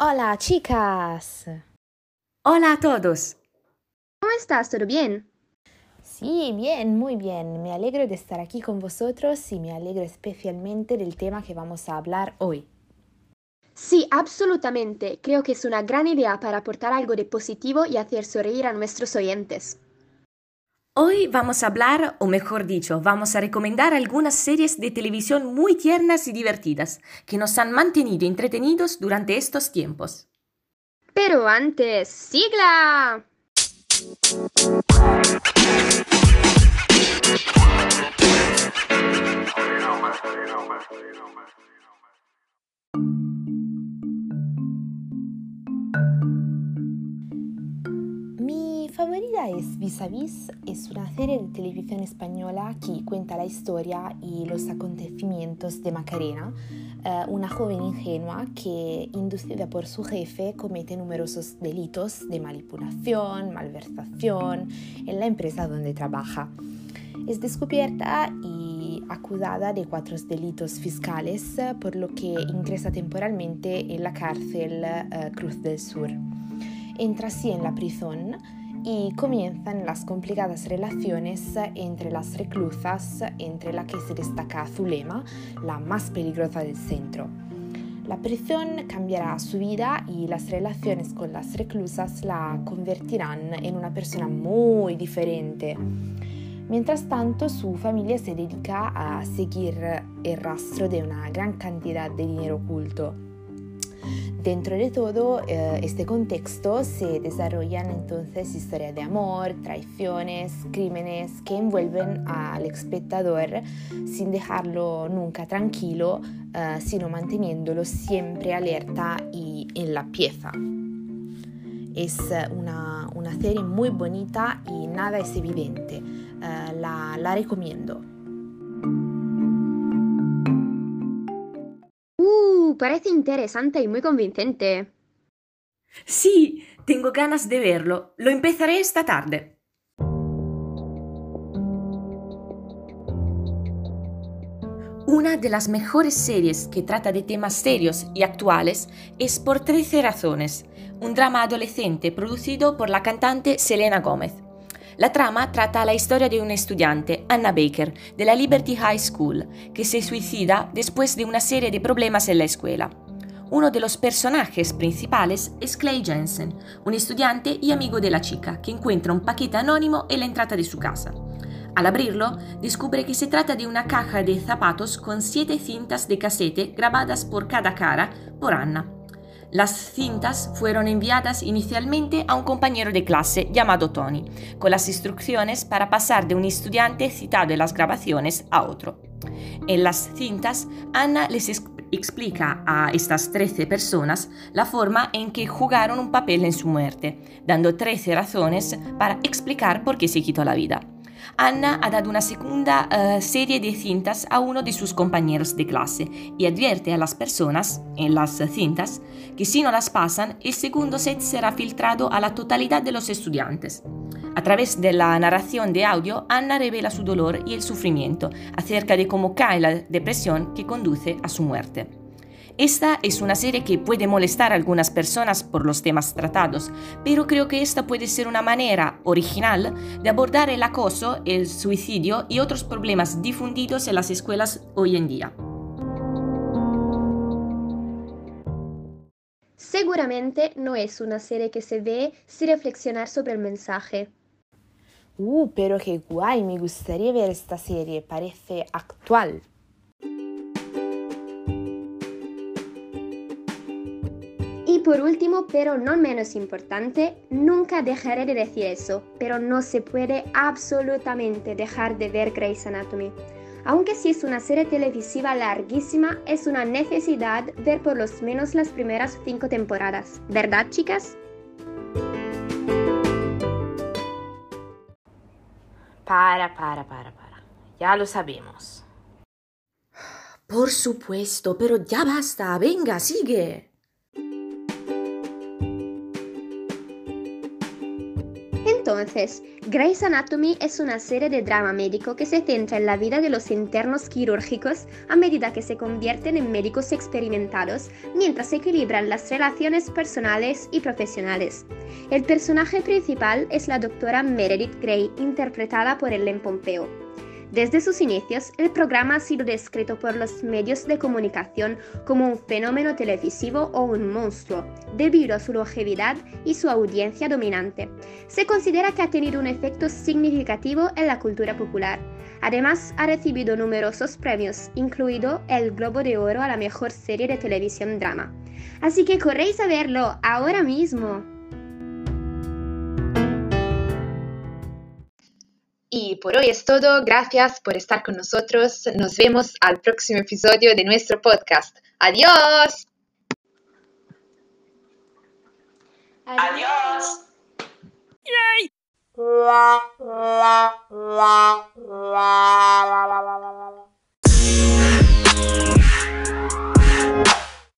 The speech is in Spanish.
Hola, chicas. Hola a todos. ¿Cómo estás? ¿Todo bien? Sí, bien, muy bien. Me alegro de estar aquí con vosotros y me alegro especialmente del tema que vamos a hablar hoy. Sí, absolutamente. Creo que es una gran idea para aportar algo de positivo y hacer sonreír a nuestros oyentes. Hoy vamos a hablar, o mejor dicho, vamos a recomendar algunas series de televisión muy tiernas y divertidas que nos han mantenido entretenidos durante estos tiempos. Pero antes, sigla. Favorita es Vis a Vis, es una serie de televisión española que cuenta la historia y los acontecimientos de Macarena, eh, una joven ingenua que, inducida por su jefe, comete numerosos delitos de manipulación, malversación en la empresa donde trabaja. Es descubierta y acusada de cuatro delitos fiscales, por lo que ingresa temporalmente en la cárcel eh, Cruz del Sur entra así en la prisión y comienzan las complicadas relaciones entre las reclusas, entre la que se destaca Zulema, la más peligrosa del centro. La prisión cambiará su vida y las relaciones con las reclusas la convertirán en una persona muy diferente. Mientras tanto, su familia se dedica a seguir el rastro de una gran cantidad de dinero oculto. Dentro de todo eh, este contexto se desarrollan entonces historias de amor, traiciones, crímenes que envuelven al espectador sin dejarlo nunca tranquilo, eh, sino manteniéndolo siempre alerta y en la pieza. Es una, una serie muy bonita y nada es evidente. Eh, la, la recomiendo. Parece interesante y muy convincente. Sí, tengo ganas de verlo. Lo empezaré esta tarde. Una de las mejores series que trata de temas serios y actuales es Por 13 razones, un drama adolescente producido por la cantante Selena Gómez. La trama trata la historia de una estudiante, Anna Baker, de la Liberty High School, que se suicida después de una serie de problemas en la escuela. Uno de los personajes principales es Clay Jensen, un estudiante y amigo de la chica, que encuentra un paquete anónimo en la entrada de su casa. Al abrirlo, descubre que se trata de una caja de zapatos con siete cintas de casete grabadas por cada cara por Anna. Las cintas fueron enviadas inicialmente a un compañero de clase llamado Tony, con las instrucciones para pasar de un estudiante citado en las grabaciones a otro. En las cintas, Anna les explica a estas 13 personas la forma en que jugaron un papel en su muerte, dando 13 razones para explicar por qué se quitó la vida. Anna ha dado una segunda uh, serie de cintas a uno de sus compañeros de clase y advierte a las personas en las cintas que si no las pasan, el segundo set será filtrado a la totalidad de los estudiantes. A través de la narración de audio, Anna revela su dolor y el sufrimiento acerca de cómo cae la depresión que conduce a su muerte. Esta es una serie que puede molestar a algunas personas por los temas tratados, pero creo que esta puede ser una manera original de abordar el acoso, el suicidio y otros problemas difundidos en las escuelas hoy en día. Seguramente no es una serie que se ve sin reflexionar sobre el mensaje. Uh, pero qué guay, me gustaría ver esta serie, parece actual. Por último, pero no menos importante, nunca dejaré de decir eso, pero no se puede absolutamente dejar de ver Grey's Anatomy. Aunque si es una serie televisiva larguísima, es una necesidad ver por lo menos las primeras cinco temporadas. ¿Verdad, chicas? Para, para, para, para. Ya lo sabemos. Por supuesto, pero ya basta. Venga, sigue. Entonces, Grey's Anatomy es una serie de drama médico que se centra en la vida de los internos quirúrgicos a medida que se convierten en médicos experimentados mientras equilibran las relaciones personales y profesionales. El personaje principal es la doctora Meredith Grey, interpretada por Ellen Pompeo. Desde sus inicios, el programa ha sido descrito por los medios de comunicación como un fenómeno televisivo o un monstruo, debido a su longevidad y su audiencia dominante. Se considera que ha tenido un efecto significativo en la cultura popular. Además, ha recibido numerosos premios, incluido el Globo de Oro a la mejor serie de televisión drama. Así que corréis a verlo ahora mismo. Y por hoy es todo. Gracias por estar con nosotros. Nos vemos al próximo episodio de nuestro podcast. Adiós. Adiós. La